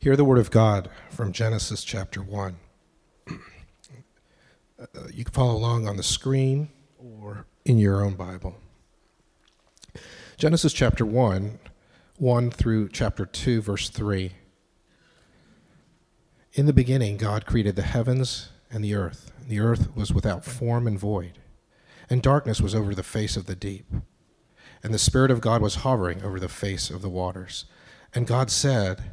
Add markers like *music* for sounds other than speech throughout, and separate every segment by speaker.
Speaker 1: Hear the word of God from Genesis chapter 1. *clears throat* Uh, you can follow along on the screen or in your own Bible. Genesis chapter 1, 1 through chapter 2, verse 3. In the beginning, God created the heavens and the earth. The earth was without form and void, and darkness was over the face of the deep. And the Spirit of God was hovering over the face of the waters. And God said,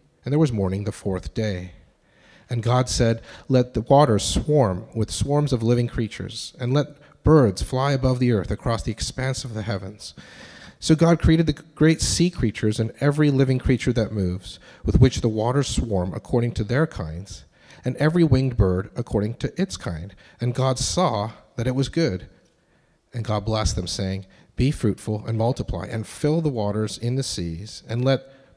Speaker 1: and there was morning the fourth day. And God said, Let the waters swarm with swarms of living creatures, and let birds fly above the earth across the expanse of the heavens. So God created the great sea creatures and every living creature that moves, with which the waters swarm according to their kinds, and every winged bird according to its kind. And God saw that it was good. And God blessed them, saying, Be fruitful and multiply, and fill the waters in the seas, and let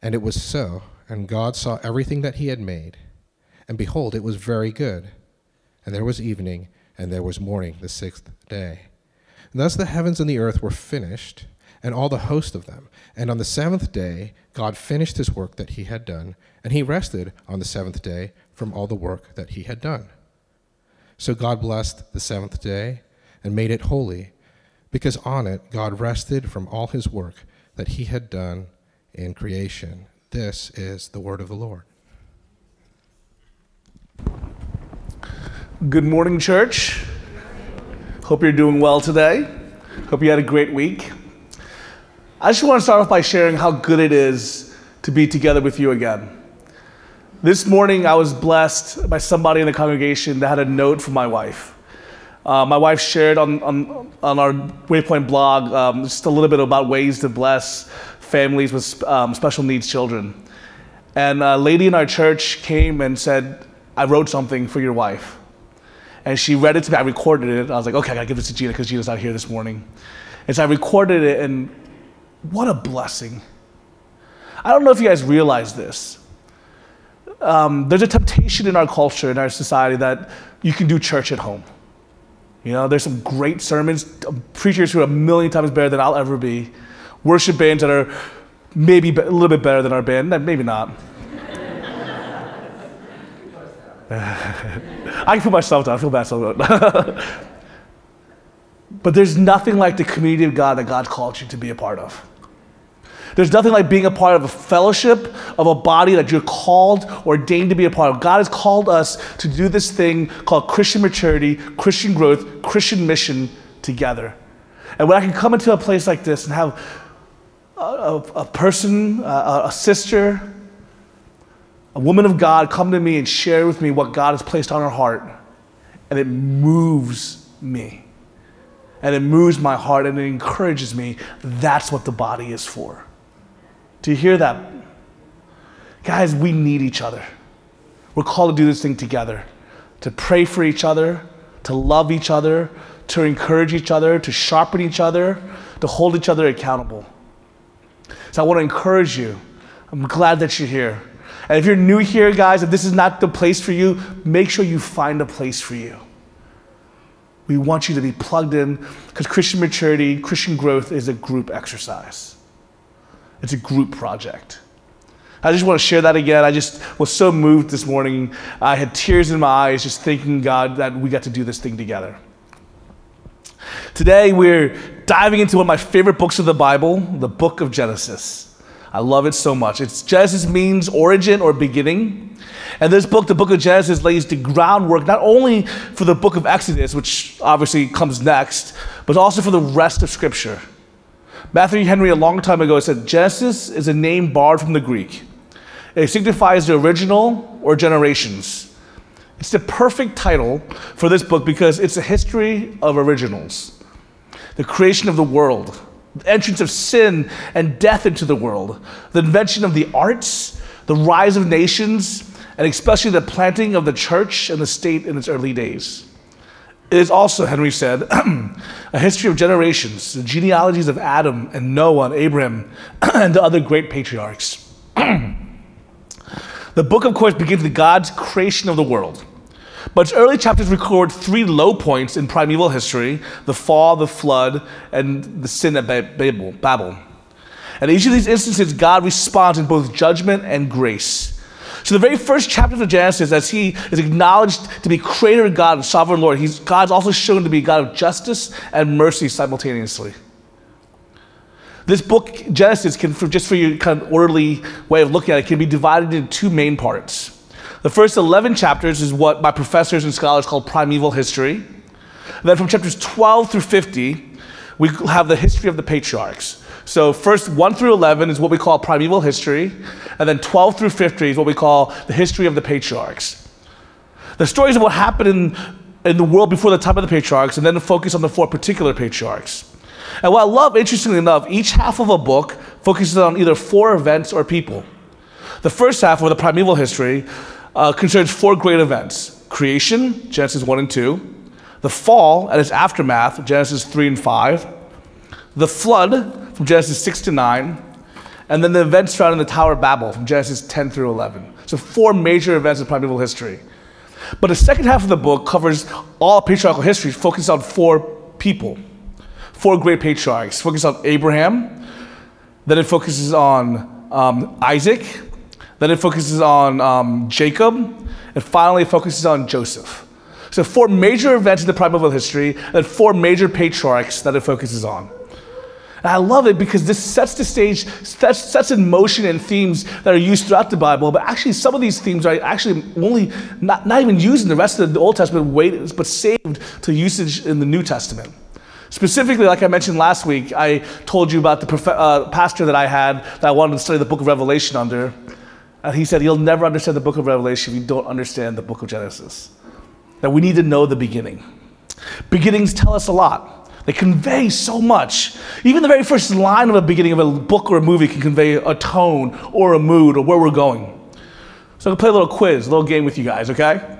Speaker 1: And it was so. And God saw everything that he had made. And behold, it was very good. And there was evening, and there was morning the sixth day. And thus the heavens and the earth were finished, and all the host of them. And on the seventh day, God finished his work that he had done, and he rested on the seventh day from all the work that he had done. So God blessed the seventh day and made it holy, because on it God rested from all his work that he had done in creation. This is the word of the Lord.
Speaker 2: Good morning, church. Hope you're doing well today. Hope you had a great week. I just want to start off by sharing how good it is to be together with you again. This morning, I was blessed by somebody in the congregation that had a note from my wife. Uh, my wife shared on, on, on our Waypoint blog um, just a little bit about ways to bless families with um, special needs children. And a lady in our church came and said, I wrote something for your wife. And she read it to me. I recorded it. I was like, okay, I gotta give this to Gina because Gina's not here this morning. And so I recorded it, and what a blessing. I don't know if you guys realize this. Um, there's a temptation in our culture, in our society, that you can do church at home. You know, there's some great sermons, preachers who are a million times better than I'll ever be, worship bands that are maybe a little bit better than our band, maybe not. *laughs* I can put myself down. I feel bad. So *laughs* but there's nothing like the community of God that God called you to be a part of. There's nothing like being a part of a fellowship of a body that you're called, ordained to be a part of. God has called us to do this thing called Christian maturity, Christian growth, Christian mission together. And when I can come into a place like this and have a, a, person, a, a sister, a woman of God come to me and share with me what God has placed on her heart, and it moves me. And it moves my heart and it encourages me. That's what the body is for. Do you hear that? Guys, we need each other. We're called to do this thing together to pray for each other, to love each other, to encourage each other, to sharpen each other, to hold each other accountable. So I want to encourage you. I'm glad that you're here. And if you're new here, guys, if this is not the place for you, make sure you find a place for you. We want you to be plugged in because Christian maturity, Christian growth is a group exercise. It's a group project. I just want to share that again. I just was so moved this morning. I had tears in my eyes just thanking God that we got to do this thing together. Today, we're diving into one of my favorite books of the Bible, the book of Genesis. I love it so much. It's Genesis means origin or beginning. And this book, the book of Genesis, lays the groundwork not only for the book of Exodus, which obviously comes next, but also for the rest of Scripture. Matthew Henry, a long time ago, said Genesis is a name borrowed from the Greek. It signifies the original or generations. It's the perfect title for this book because it's a history of originals, the creation of the world the entrance of sin and death into the world, the invention of the arts, the rise of nations, and especially the planting of the church and the state in its early days. It is also, Henry said, *clears throat* a history of generations, the genealogies of Adam and Noah and Abraham *clears throat* and the other great patriarchs. *clears throat* the book, of course, begins with God's creation of the world. But early chapters record three low points in primeval history the fall, the flood, and the sin at Babel. And in each of these instances, God responds in both judgment and grace. So, the very first chapter of Genesis, as he is acknowledged to be creator God and sovereign Lord, he's, God's also shown to be God of justice and mercy simultaneously. This book, Genesis, can, just for your kind of orderly way of looking at it, can be divided into two main parts. The first 11 chapters is what my professors and scholars call primeval history. then from chapters 12 through 50, we have the history of the patriarchs. So, first 1 through 11 is what we call primeval history, and then 12 through 50 is what we call the history of the patriarchs. The stories of what happened in, in the world before the time of the patriarchs, and then the focus on the four particular patriarchs. And what I love, interestingly enough, each half of a book focuses on either four events or people. The first half, or the primeval history, uh, concerns four great events creation, Genesis 1 and 2, the fall and its aftermath, Genesis 3 and 5, the flood from Genesis 6 to 9, and then the events surrounding the Tower of Babel from Genesis 10 through 11. So, four major events in primeval history. But the second half of the book covers all patriarchal history, focused on four people, four great patriarchs. Focus on Abraham, then it focuses on um, Isaac, then it focuses on um, Jacob, and finally it focuses on Joseph. So, four major events in the primeval history, and four major patriarchs that it focuses on. And I love it because this sets the stage, sets, sets in motion and themes that are used throughout the Bible. But actually, some of these themes are actually only not, not even used in the rest of the Old Testament, but saved to usage in the New Testament. Specifically, like I mentioned last week, I told you about the prof- uh, pastor that I had that I wanted to study the book of Revelation under. And he said, You'll never understand the book of Revelation if you don't understand the book of Genesis. That we need to know the beginning. Beginnings tell us a lot. They convey so much. Even the very first line of a beginning of a book or a movie can convey a tone or a mood or where we're going. So I'm gonna play a little quiz, a little game with you guys, okay?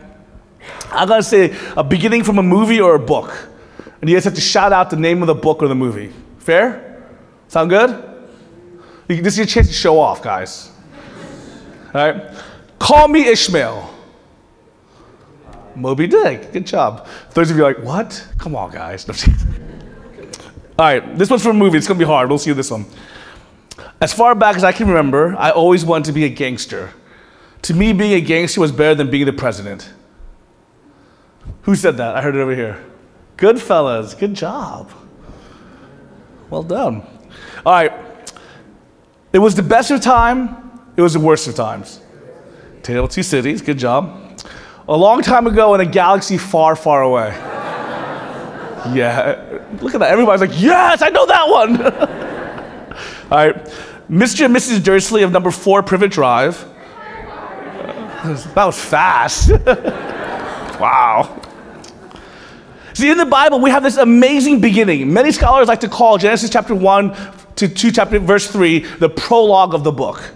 Speaker 2: I'm gonna say a beginning from a movie or a book. And you guys have to shout out the name of the book or the movie. Fair? Sound good? This is your chance to show off, guys. All right? Call me Ishmael. Moby Dick. Good job. Those of you like, what? Come on, guys. All right, this one's from a movie. It's gonna be hard. We'll see this one. As far back as I can remember, I always wanted to be a gangster. To me, being a gangster was better than being the president. Who said that? I heard it over here. Good fellas. Good job. Well done. All right. It was the best of time. It was the worst of times. Tale of Two Cities. Good job. A long time ago in a galaxy far, far away. *laughs* Yeah, look at that. Everybody's like, yes, I know that one. *laughs* All right. Mr. and Mrs. Dursley of number four Privet Drive. That was fast. *laughs* wow. See, in the Bible, we have this amazing beginning. Many scholars like to call Genesis chapter 1 to 2, chapter verse 3, the prologue of the book.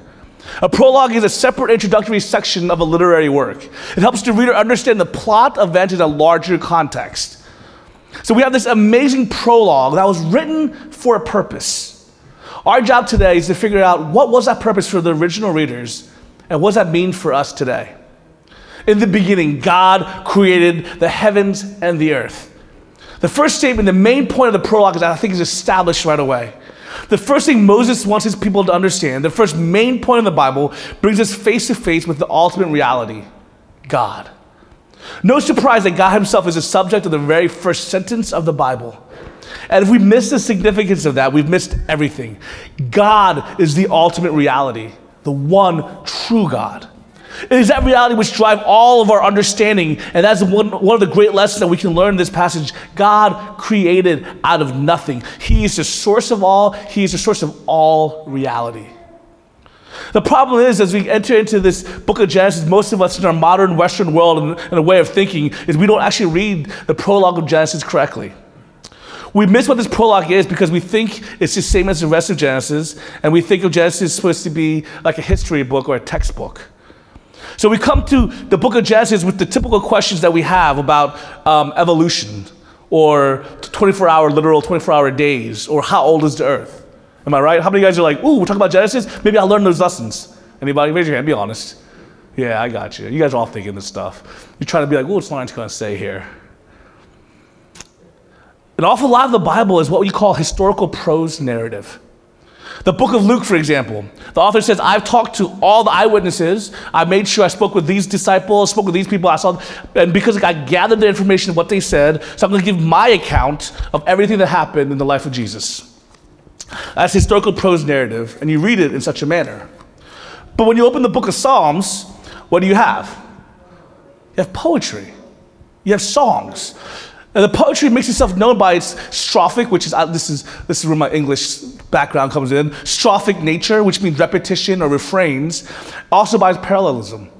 Speaker 2: A prologue is a separate introductory section of a literary work. It helps the reader understand the plot event in a larger context. So we have this amazing prologue that was written for a purpose. Our job today is to figure out what was that purpose for the original readers and what does that mean for us today. In the beginning, God created the heavens and the earth. The first statement, the main point of the prologue is I think is established right away. The first thing Moses wants his people to understand, the first main point of the Bible, brings us face to face with the ultimate reality God. No surprise that God Himself is the subject of the very first sentence of the Bible. And if we miss the significance of that, we've missed everything. God is the ultimate reality, the one true God. It is that reality which drives all of our understanding, and that's one, one of the great lessons that we can learn in this passage. God created out of nothing. He is the source of all, He is the source of all reality. The problem is, as we enter into this book of Genesis, most of us in our modern Western world and, a way of thinking is we don't actually read the prologue of Genesis correctly. We miss what this prologue is because we think it's the same as the rest of Genesis, and we think of Genesis as supposed to be like a history book or a textbook. So we come to the book of Genesis with the typical questions that we have about um, evolution, or 24 hour, literal 24 hour days, or how old is the earth. Am I right? How many guys are like, ooh, we're talking about Genesis? Maybe I'll learn those lessons. Anybody? Raise your hand, be honest. Yeah, I got you. You guys are all thinking this stuff. You're trying to be like, ooh, what's line's going to say here? An awful lot of the Bible is what we call historical prose narrative. The book of Luke, for example, the author says, I've talked to all the eyewitnesses. I made sure I spoke with these disciples, spoke with these people I saw, and because I gathered the information of what they said, so I'm going to give my account of everything that happened in the life of Jesus. That's historical prose narrative, and you read it in such a manner. But when you open the book of Psalms, what do you have? You have poetry, you have songs. And the poetry makes itself known by its strophic, which is, this is, this is where my English background comes in, strophic nature, which means repetition or refrains, also by parallelism.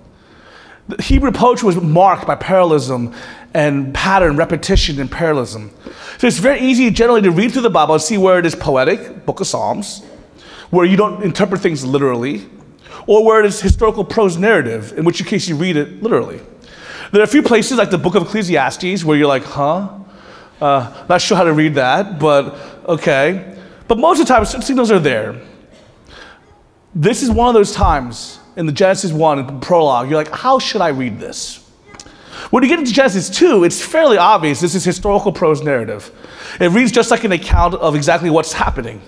Speaker 2: The Hebrew poetry was marked by parallelism and pattern, repetition, and parallelism. So it's very easy generally to read through the Bible and see where it is poetic, book of Psalms, where you don't interpret things literally, or where it is historical prose narrative, in which case you read it literally. There are a few places like the book of Ecclesiastes where you're like, huh? Uh, not sure how to read that, but okay. But most of the time, signals are there. This is one of those times in the Genesis 1 prologue, you're like, how should I read this? When you get into Genesis 2, it's fairly obvious this is historical prose narrative. It reads just like an account of exactly what's happening.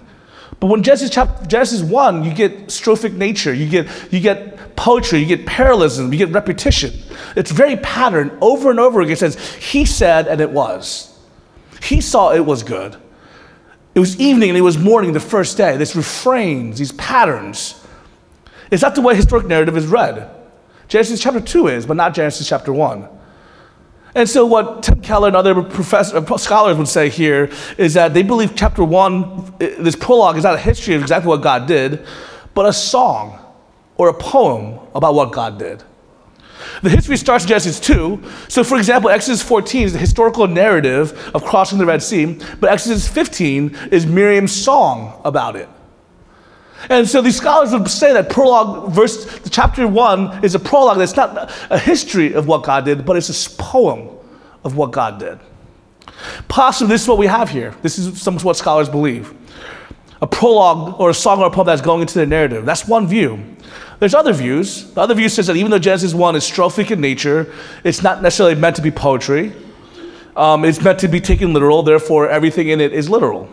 Speaker 2: But when Genesis, chapter, Genesis 1, you get strophic nature, you get, you get poetry, you get parallelism, you get repetition. It's very patterned over and over again. It says, He said, and it was. He saw it was good. It was evening and it was morning the first day. This refrains, these patterns. It's not the way historic narrative is read. Genesis chapter 2 is, but not Genesis chapter 1. And so, what Tim Keller and other uh, scholars would say here is that they believe chapter 1, this prologue, is not a history of exactly what God did, but a song or a poem about what God did. The history starts in Genesis 2. So, for example, Exodus 14 is the historical narrative of crossing the Red Sea, but Exodus 15 is Miriam's song about it. And so these scholars would say that prologue, verse, chapter one is a prologue that's not a history of what God did, but it's a poem of what God did. Possibly this is what we have here. This is some what scholars believe. A prologue or a song or a poem that's going into the narrative. That's one view. There's other views. The other view says that even though Genesis 1 is strophic in nature, it's not necessarily meant to be poetry. Um, it's meant to be taken literal, therefore, everything in it is literal.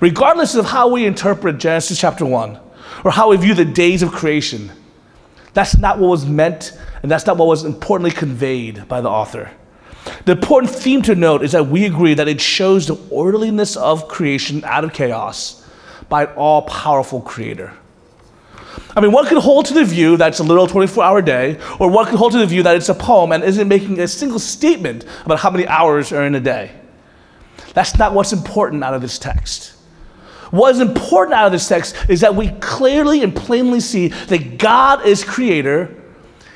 Speaker 2: Regardless of how we interpret Genesis chapter 1 or how we view the days of creation, that's not what was meant and that's not what was importantly conveyed by the author. The important theme to note is that we agree that it shows the orderliness of creation out of chaos by an all powerful creator. I mean, one could hold to the view that it's a literal 24 hour day, or one could hold to the view that it's a poem and isn't making a single statement about how many hours are in a day. That's not what's important out of this text. What is important out of this text is that we clearly and plainly see that God is creator.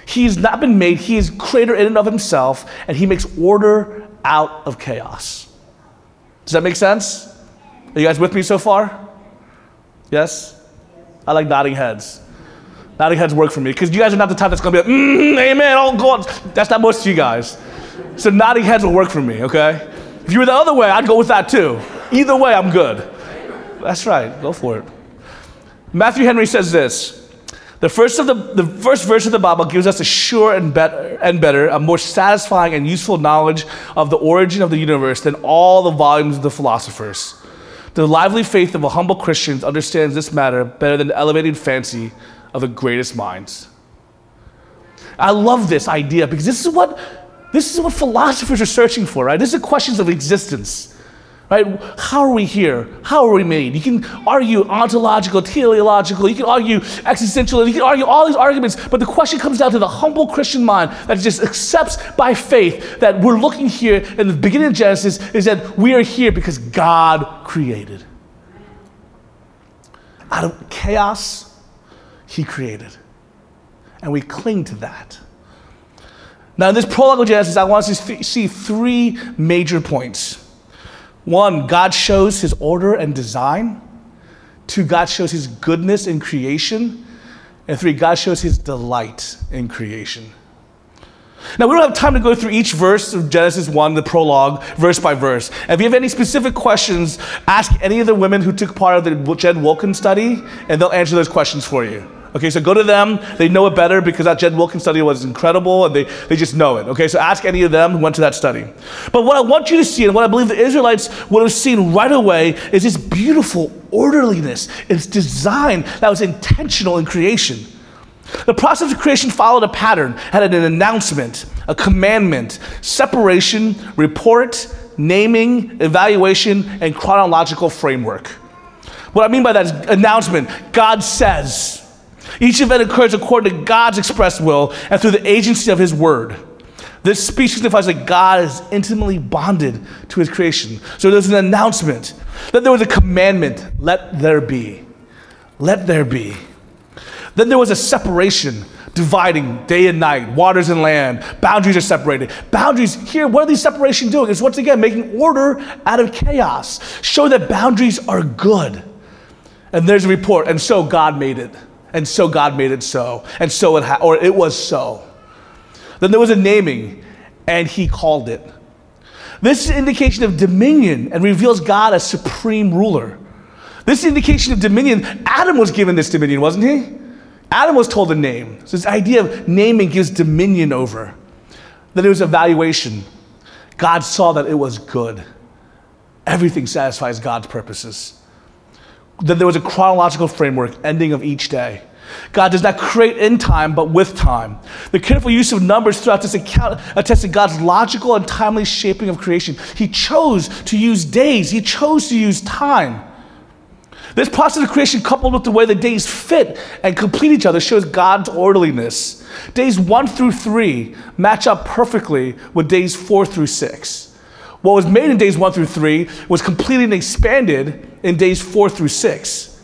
Speaker 2: He's not been made, He is creator in and of Himself, and He makes order out of chaos. Does that make sense? Are you guys with me so far? Yes? I like nodding heads. Nodding heads work for me because you guys are not the type that's going to be like, mm, amen, oh God. That's not most of you guys. So nodding heads will work for me, okay? If you were the other way, I'd go with that too. Either way, I'm good. That's right, go for it. Matthew Henry says this. The first, of the, the first verse of the Bible gives us a sure and better, and better, a more satisfying and useful knowledge of the origin of the universe than all the volumes of the philosophers. The lively faith of a humble Christian understands this matter better than the elevated fancy of the greatest minds. I love this idea because this is what this is what philosophers are searching for, right? This is questions of existence. Right? How are we here? How are we made? You can argue ontological, teleological, you can argue existential, you can argue all these arguments, but the question comes down to the humble Christian mind that just accepts by faith that we're looking here in the beginning of Genesis is that we are here because God created. Out of chaos, He created. And we cling to that. Now, in this prologue of Genesis, I want us to see three major points. One, God shows his order and design. Two, God shows his goodness in creation. And three, God shows his delight in creation. Now, we don't have time to go through each verse of Genesis 1, the prologue, verse by verse. If you have any specific questions, ask any of the women who took part of the Jen Wilkins study, and they'll answer those questions for you. Okay, so go to them. They know it better because that Jen Wilkins study was incredible and they, they just know it. Okay, so ask any of them who went to that study. But what I want you to see and what I believe the Israelites would have seen right away is this beautiful orderliness. It's design that was intentional in creation. The process of creation followed a pattern, had an announcement, a commandment, separation, report, naming, evaluation, and chronological framework. What I mean by that is announcement God says, each event occurs according to God's expressed will and through the agency of His word. This speech signifies that God is intimately bonded to His creation. So there's an announcement. that there was a commandment let there be. Let there be. Then there was a separation dividing day and night, waters and land. Boundaries are separated. Boundaries here, what are these separation doing? It's once again making order out of chaos. Show that boundaries are good. And there's a report, and so God made it and so God made it so, and so it ha- or it was so. Then there was a naming, and He called it. This is indication of dominion and reveals God as supreme ruler. This is indication of dominion. Adam was given this dominion, wasn't he? Adam was told a name. So this idea of naming gives dominion over. Then there was evaluation. God saw that it was good. Everything satisfies God's purposes. Then there was a chronological framework, ending of each day. God does not create in time, but with time. The careful use of numbers throughout this account attests to God's logical and timely shaping of creation. He chose to use days, He chose to use time. This process of creation, coupled with the way the days fit and complete each other, shows God's orderliness. Days one through three match up perfectly with days four through six. What was made in days one through three was completed and expanded in days four through six.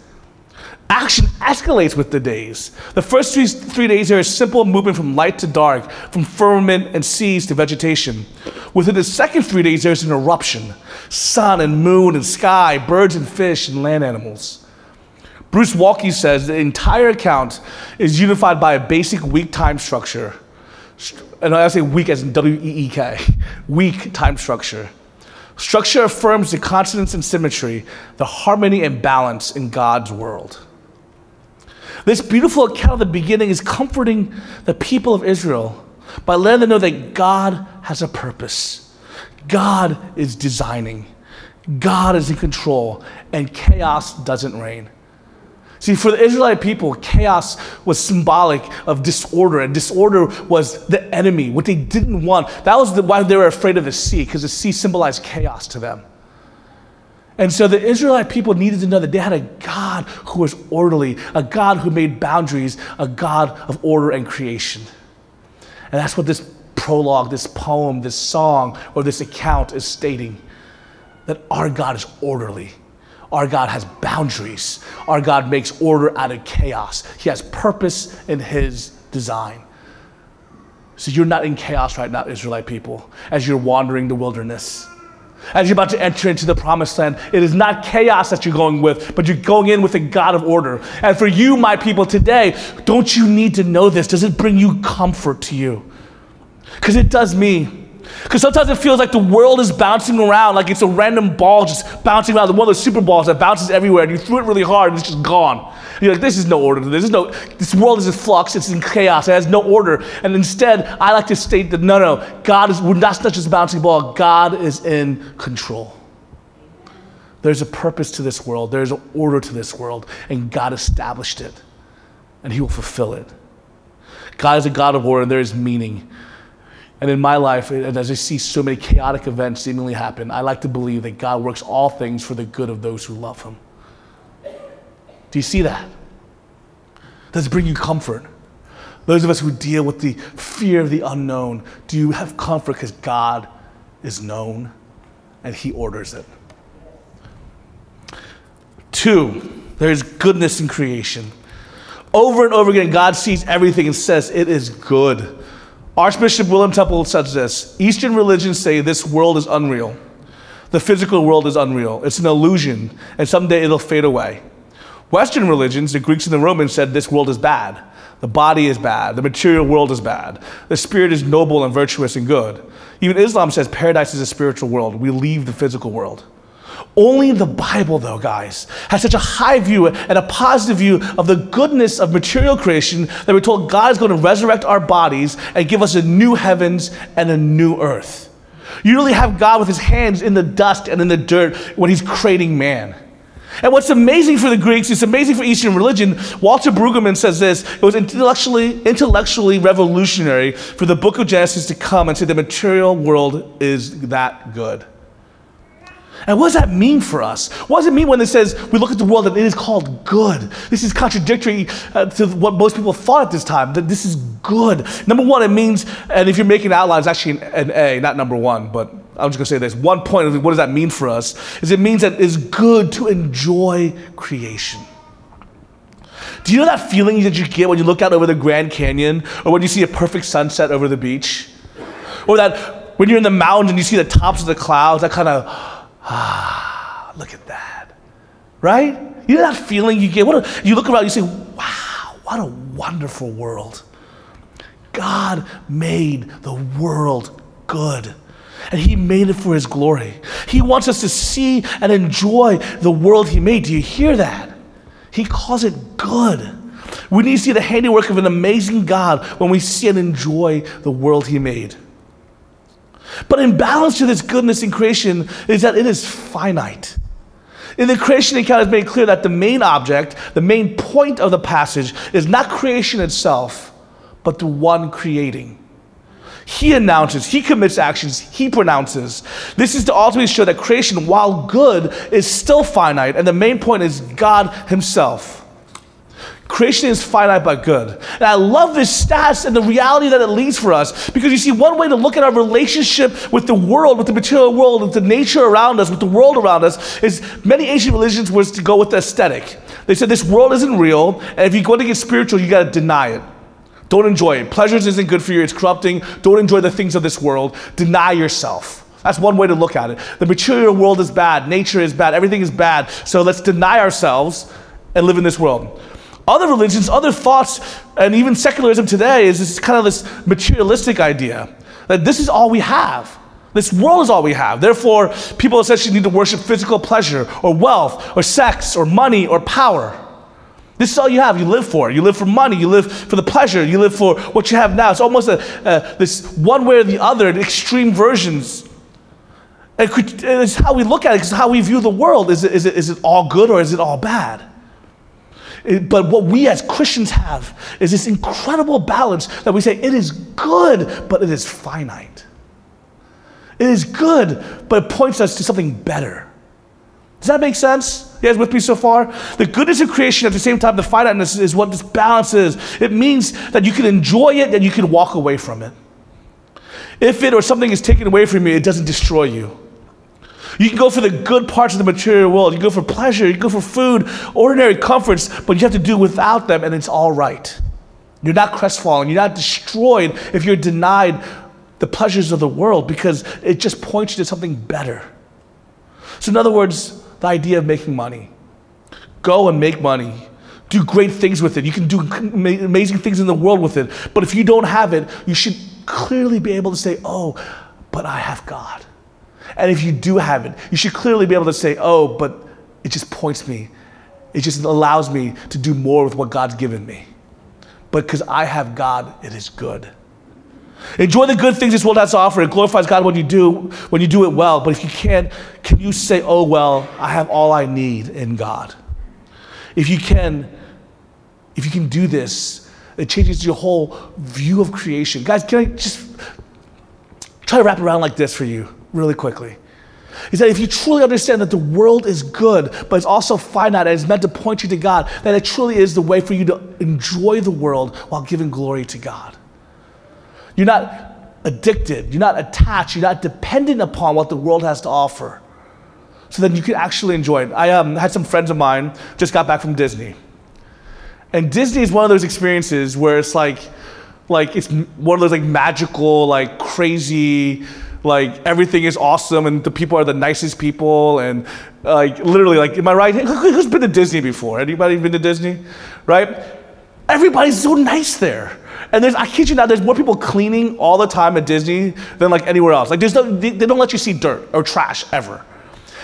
Speaker 2: Action escalates with the days. The first three, three days are a simple movement from light to dark, from firmament and seas to vegetation. Within the second three days, there's an eruption sun and moon and sky, birds and fish, and land animals. Bruce Waltke says the entire account is unified by a basic week time structure. And I say week as in W E E K, week time structure. Structure affirms the consonance and symmetry, the harmony and balance in God's world. This beautiful account of the beginning is comforting the people of Israel by letting them know that God has a purpose. God is designing. God is in control, and chaos doesn't reign. See, for the Israelite people, chaos was symbolic of disorder, and disorder was the enemy, what they didn't want. That was the, why they were afraid of the sea, because the sea symbolized chaos to them. And so the Israelite people needed to know that they had a God who was orderly, a God who made boundaries, a God of order and creation. And that's what this prologue, this poem, this song, or this account is stating that our God is orderly. Our God has boundaries. Our God makes order out of chaos. He has purpose in His design. So you're not in chaos right now, Israelite people, as you're wandering the wilderness as you're about to enter into the promised land. It is not chaos that you're going with, but you're going in with a God of order. And for you, my people, today, don't you need to know this? Does it bring you comfort to you? Because it does me. Because sometimes it feels like the world is bouncing around, like it's a random ball just bouncing around, one of those super balls that bounces everywhere, and you threw it really hard and it's just gone. You're like, this is no order this. This, no, this world is in flux, it's in chaos, it has no order. And instead, I like to state that no, no, God is, that's not just a bouncing ball, God is in control. There's a purpose to this world, there's an order to this world, and God established it, and He will fulfill it. God is a God of order, and there is meaning. And in my life, as I see so many chaotic events seemingly happen, I like to believe that God works all things for the good of those who love Him. Do you see that? Does it bring you comfort? Those of us who deal with the fear of the unknown, do you have comfort because God is known and He orders it? Two, there's goodness in creation. Over and over again, God sees everything and says it is good. Archbishop William Temple says this Eastern religions say this world is unreal. The physical world is unreal. It's an illusion, and someday it'll fade away. Western religions, the Greeks and the Romans, said this world is bad. The body is bad. The material world is bad. The spirit is noble and virtuous and good. Even Islam says paradise is a spiritual world. We leave the physical world. Only the Bible, though, guys, has such a high view and a positive view of the goodness of material creation that we're told God is going to resurrect our bodies and give us a new heavens and a new earth. You really have God with his hands in the dust and in the dirt when he's creating man. And what's amazing for the Greeks, it's amazing for Eastern religion. Walter Brueggemann says this it was intellectually, intellectually revolutionary for the book of Genesis to come and say the material world is that good. And what does that mean for us? What does it mean when it says we look at the world and it is called good? This is contradictory uh, to what most people thought at this time, that this is good. Number one, it means, and if you're making outlines, actually an A, not number one, but I'm just gonna say this. One point of what does that mean for us is it means that it's good to enjoy creation. Do you know that feeling that you get when you look out over the Grand Canyon or when you see a perfect sunset over the beach? Or that when you're in the mountains and you see the tops of the clouds, that kind of, ah, look at that. Right? You know that feeling you get? What a, you look around, you say, wow, what a wonderful world. God made the world good and He made it for His glory. He wants us to see and enjoy the world He made. Do you hear that? He calls it good. We need to see the handiwork of an amazing God when we see and enjoy the world He made. But in balance to this goodness in creation is that it is finite. In the creation account, it's made clear that the main object, the main point of the passage, is not creation itself, but the one creating. He announces, he commits actions, he pronounces. This is to ultimately show that creation, while good, is still finite, and the main point is God Himself. Creation is finite but good. And I love this stats and the reality that it leads for us because you see, one way to look at our relationship with the world, with the material world, with the nature around us, with the world around us, is many ancient religions was to go with the aesthetic. They said this world isn't real, and if you want to get spiritual, you got to deny it. Don't enjoy it. Pleasures isn't good for you, it's corrupting. Don't enjoy the things of this world. Deny yourself. That's one way to look at it. The material world is bad, nature is bad, everything is bad. So let's deny ourselves and live in this world. Other religions, other thoughts, and even secularism today is this kind of this materialistic idea that this is all we have. This world is all we have. Therefore, people essentially need to worship physical pleasure or wealth or sex or money or power. This is all you have. You live for. You live for money. You live for the pleasure. You live for what you have now. It's almost a, a this one way or the other, extreme versions. And it's how we look at it. It's how we view the world. Is it, is, it, is it all good or is it all bad? But what we as Christians have is this incredible balance that we say it is good, but it is finite. It is good, but it points us to something better. Does that make sense? You guys with me so far? The goodness of creation at the same time, the finiteness is what this balance is. It means that you can enjoy it and you can walk away from it. If it or something is taken away from you, it doesn't destroy you. You can go for the good parts of the material world. You can go for pleasure. You can go for food, ordinary comforts, but you have to do without them, and it's all right. You're not crestfallen. You're not destroyed if you're denied the pleasures of the world because it just points you to something better. So, in other words, the idea of making money. Go and make money. Do great things with it. You can do amazing things in the world with it. But if you don't have it, you should clearly be able to say, Oh, but I have God. And if you do have it, you should clearly be able to say, Oh, but it just points me. It just allows me to do more with what God's given me. But because I have God, it is good. Enjoy the good things this world has to offer. It glorifies God when you do when you do it well. But if you can't, can you say, "Oh well, I have all I need in God"? If you can, if you can do this, it changes your whole view of creation. Guys, can I just try to wrap around like this for you, really quickly? Is that if you truly understand that the world is good, but it's also finite and it's meant to point you to God, that it truly is the way for you to enjoy the world while giving glory to God. You're not addicted, you're not attached, you're not dependent upon what the world has to offer. So then you can actually enjoy it. I um, had some friends of mine just got back from Disney. And Disney is one of those experiences where it's like, like it's one of those like magical, like crazy, like everything is awesome and the people are the nicest people and like literally like am I right? Who's been to Disney before? Anybody been to Disney? Right? Everybody's so nice there. And there's, I kid you not, there's more people cleaning all the time at Disney than like anywhere else. Like there's no, they, don't let you see dirt or trash ever.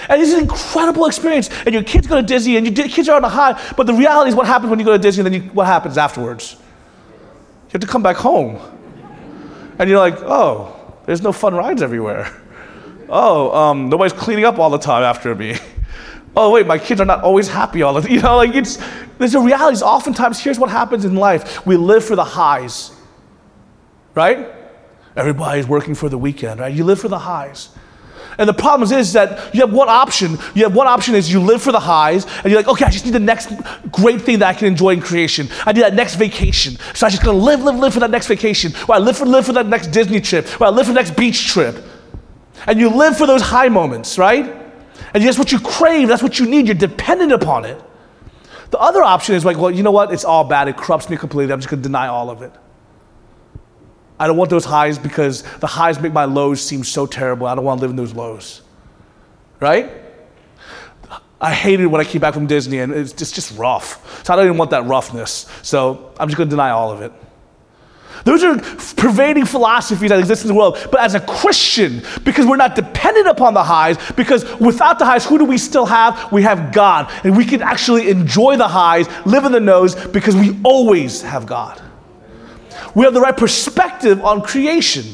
Speaker 2: And it's an incredible experience. And your kids go to Disney and your kids are on a high. But the reality is what happens when you go to Disney and then you, what happens afterwards? You have to come back home. And you're like, oh, there's no fun rides everywhere. Oh, um, nobody's cleaning up all the time after me. oh wait, my kids are not always happy all the time. *laughs* You know, like it's there's a reality. Oftentimes, here's what happens in life: we live for the highs, right? Everybody's working for the weekend, right? You live for the highs. And the problem is, that you have one option. You have one option is you live for the highs, and you're like, okay, I just need the next great thing that I can enjoy in creation. I need that next vacation. So I'm just gonna live, live, live for that next vacation. Or I live for live for that next Disney trip. Or I live for the next beach trip. And you live for those high moments, right? And that's what you crave, that's what you need, you're dependent upon it. The other option is like, well, you know what? It's all bad. It corrupts me completely. I'm just to deny all of it. I don't want those highs because the highs make my lows seem so terrible. I don't want to live in those lows. Right? I hated when I came back from Disney and it's just, just rough. So I don't even want that roughness. So I'm just going to deny all of it. Those are pervading philosophies that exist in the world. But as a Christian, because we're not dependent upon the highs, because without the highs, who do we still have? We have God. And we can actually enjoy the highs, live in the nose, because we always have God. We have the right perspective on creation.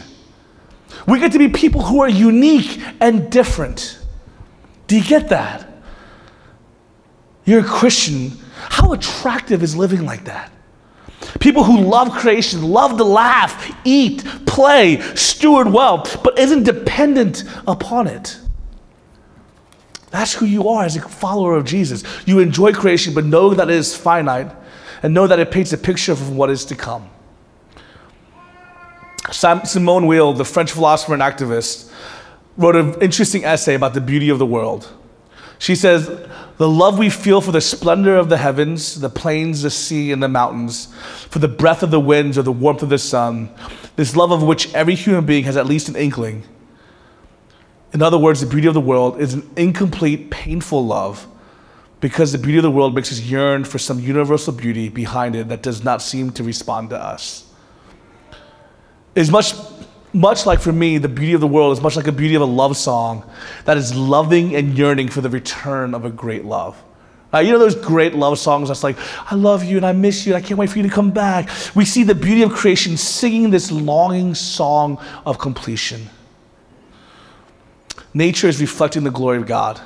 Speaker 2: We get to be people who are unique and different. Do you get that? you're a Christian, how attractive is living like that? People who love creation, love to laugh, eat, play, steward well, but isn't dependent upon it. That's who you are as a follower of Jesus. You enjoy creation, but know that it is finite and know that it paints a picture of what is to come. Simone Weil, the French philosopher and activist, wrote an interesting essay about the beauty of the world. She says, The love we feel for the splendor of the heavens, the plains, the sea, and the mountains, for the breath of the winds or the warmth of the sun, this love of which every human being has at least an inkling. In other words, the beauty of the world is an incomplete, painful love because the beauty of the world makes us yearn for some universal beauty behind it that does not seem to respond to us. It's much, much like for me, the beauty of the world is much like the beauty of a love song that is loving and yearning for the return of a great love. Uh, you know those great love songs that's like, I love you and I miss you and I can't wait for you to come back. We see the beauty of creation singing this longing song of completion. Nature is reflecting the glory of God.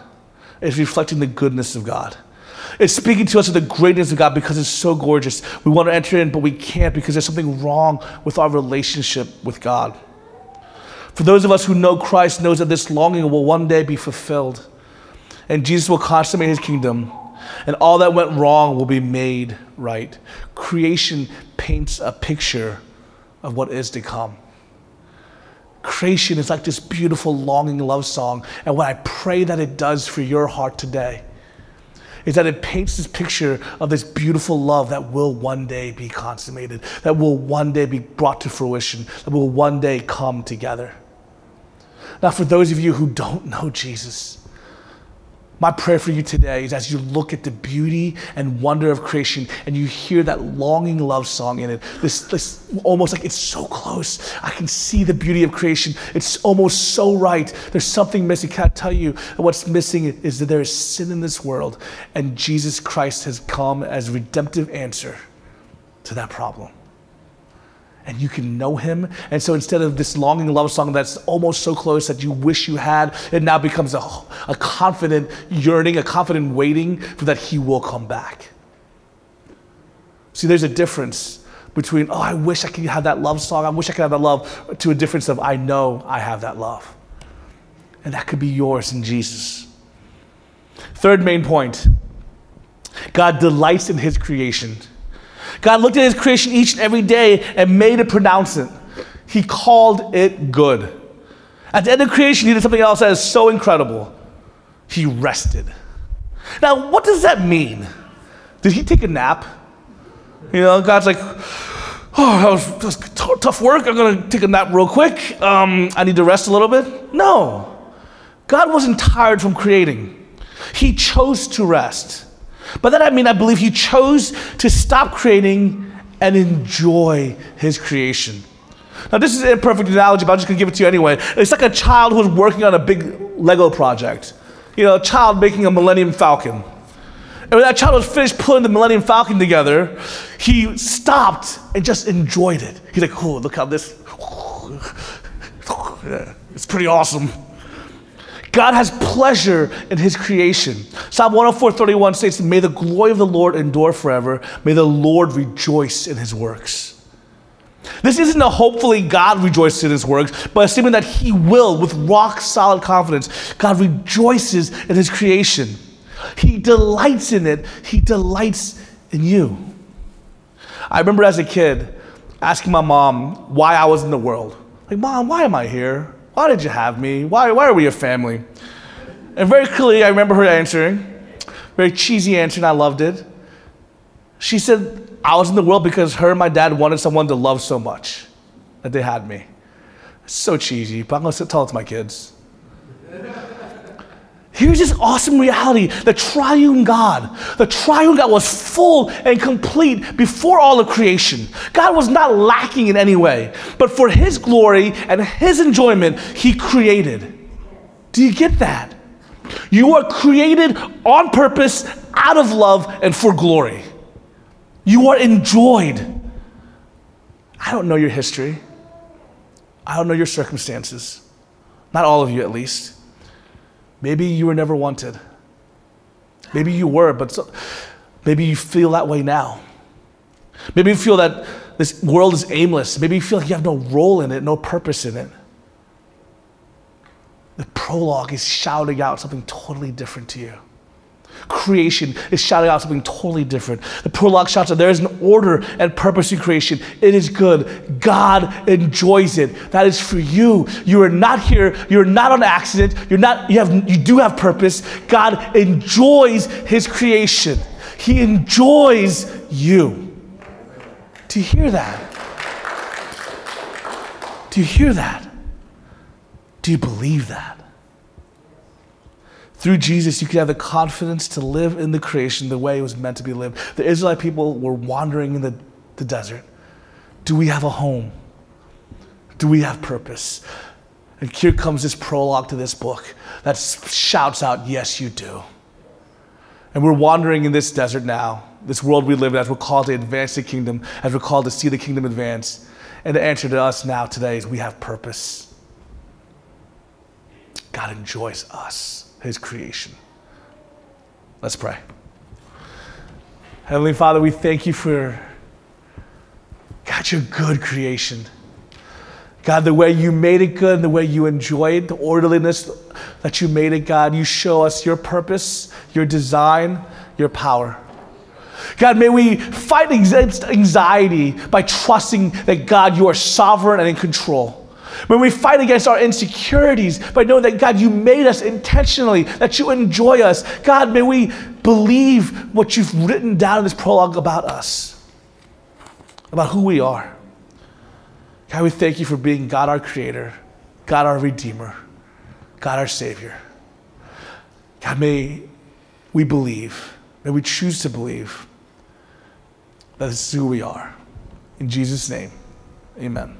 Speaker 2: It's reflecting the goodness of God. It's speaking to us of the greatness of God because it's so gorgeous. We want to enter in, but we can't because there's something wrong with our relationship with God. For those of us who know Christ knows that this longing will one day be fulfilled. And Jesus will consummate his kingdom. And all that went wrong will be made right. Creation paints a picture of what is to come. Creation is like this beautiful longing love song. And what I pray that it does for your heart today is that it paints this picture of this beautiful love that will one day be consummated, that will one day be brought to fruition, that will one day come together. Now, for those of you who don't know Jesus, my prayer for you today is as you look at the beauty and wonder of creation and you hear that longing love song in it, this, this almost like it's so close. I can see the beauty of creation. It's almost so right. There's something missing. Can I tell you what's missing is that there is sin in this world and Jesus Christ has come as redemptive answer to that problem and you can know him. And so instead of this longing love song that's almost so close that you wish you had, it now becomes a, a confident yearning, a confident waiting for that he will come back. See, there's a difference between, oh, I wish I could have that love song, I wish I could have that love, to a difference of, I know I have that love. And that could be yours in Jesus. Third main point God delights in his creation. God looked at his creation each and every day and made a pronouncement. He called it good. At the end of creation, he did something else that is so incredible. He rested. Now, what does that mean? Did he take a nap? You know, God's like, oh, that was, that was t- tough work. I'm going to take a nap real quick. Um, I need to rest a little bit. No. God wasn't tired from creating, He chose to rest. By that I mean, I believe he chose to stop creating and enjoy his creation. Now, this is an imperfect analogy, but I'm just gonna give it to you anyway. It's like a child who's working on a big Lego project. You know, a child making a Millennium Falcon. And when that child was finished putting the Millennium Falcon together, he stopped and just enjoyed it. He's like, oh, look how this, *laughs* it's pretty awesome. God has pleasure in his creation. Psalm 104 31 states, May the glory of the Lord endure forever. May the Lord rejoice in his works. This isn't a hopefully God rejoices in his works, but a statement that he will with rock solid confidence. God rejoices in his creation. He delights in it, he delights in you. I remember as a kid asking my mom why I was in the world. Like, Mom, why am I here? Why did you have me? Why, why are we a family? And very clearly, I remember her answering, very cheesy answer, and I loved it. She said, I was in the world because her and my dad wanted someone to love so much that they had me. So cheesy, but I'm gonna tell it to my kids. Here's this awesome reality the triune God. The triune God was full and complete before all of creation. God was not lacking in any way, but for His glory and His enjoyment, He created. Do you get that? You are created on purpose, out of love, and for glory. You are enjoyed. I don't know your history, I don't know your circumstances. Not all of you, at least. Maybe you were never wanted. Maybe you were, but so, maybe you feel that way now. Maybe you feel that this world is aimless. Maybe you feel like you have no role in it, no purpose in it. The prologue is shouting out something totally different to you. Creation is shouting out something totally different. The prologue shouts out there is an order and purpose in creation. It is good. God enjoys it. That is for you. You are not here. You're not on accident. You're not, you have you do have purpose. God enjoys his creation. He enjoys you. Do you hear that? Do you hear that? Do you believe that? Through Jesus, you can have the confidence to live in the creation the way it was meant to be lived. The Israelite people were wandering in the, the desert. Do we have a home? Do we have purpose? And here comes this prologue to this book that shouts out, Yes, you do. And we're wandering in this desert now, this world we live in, as we're called to advance the kingdom, as we're called to see the kingdom advance. And the answer to us now today is we have purpose. God enjoys us, his creation. Let's pray. Heavenly Father, we thank you for, God, your good creation. God, the way you made it good, the way you enjoyed the orderliness that you made it, God, you show us your purpose, your design, your power. God, may we fight against anxiety by trusting that God, you are sovereign and in control. May we fight against our insecurities by knowing that God, you made us intentionally, that you enjoy us. God, may we believe what you've written down in this prologue about us, about who we are. God, we thank you for being God our Creator, God our Redeemer, God our Savior. God, may we believe, may we choose to believe that this is who we are. In Jesus' name, amen.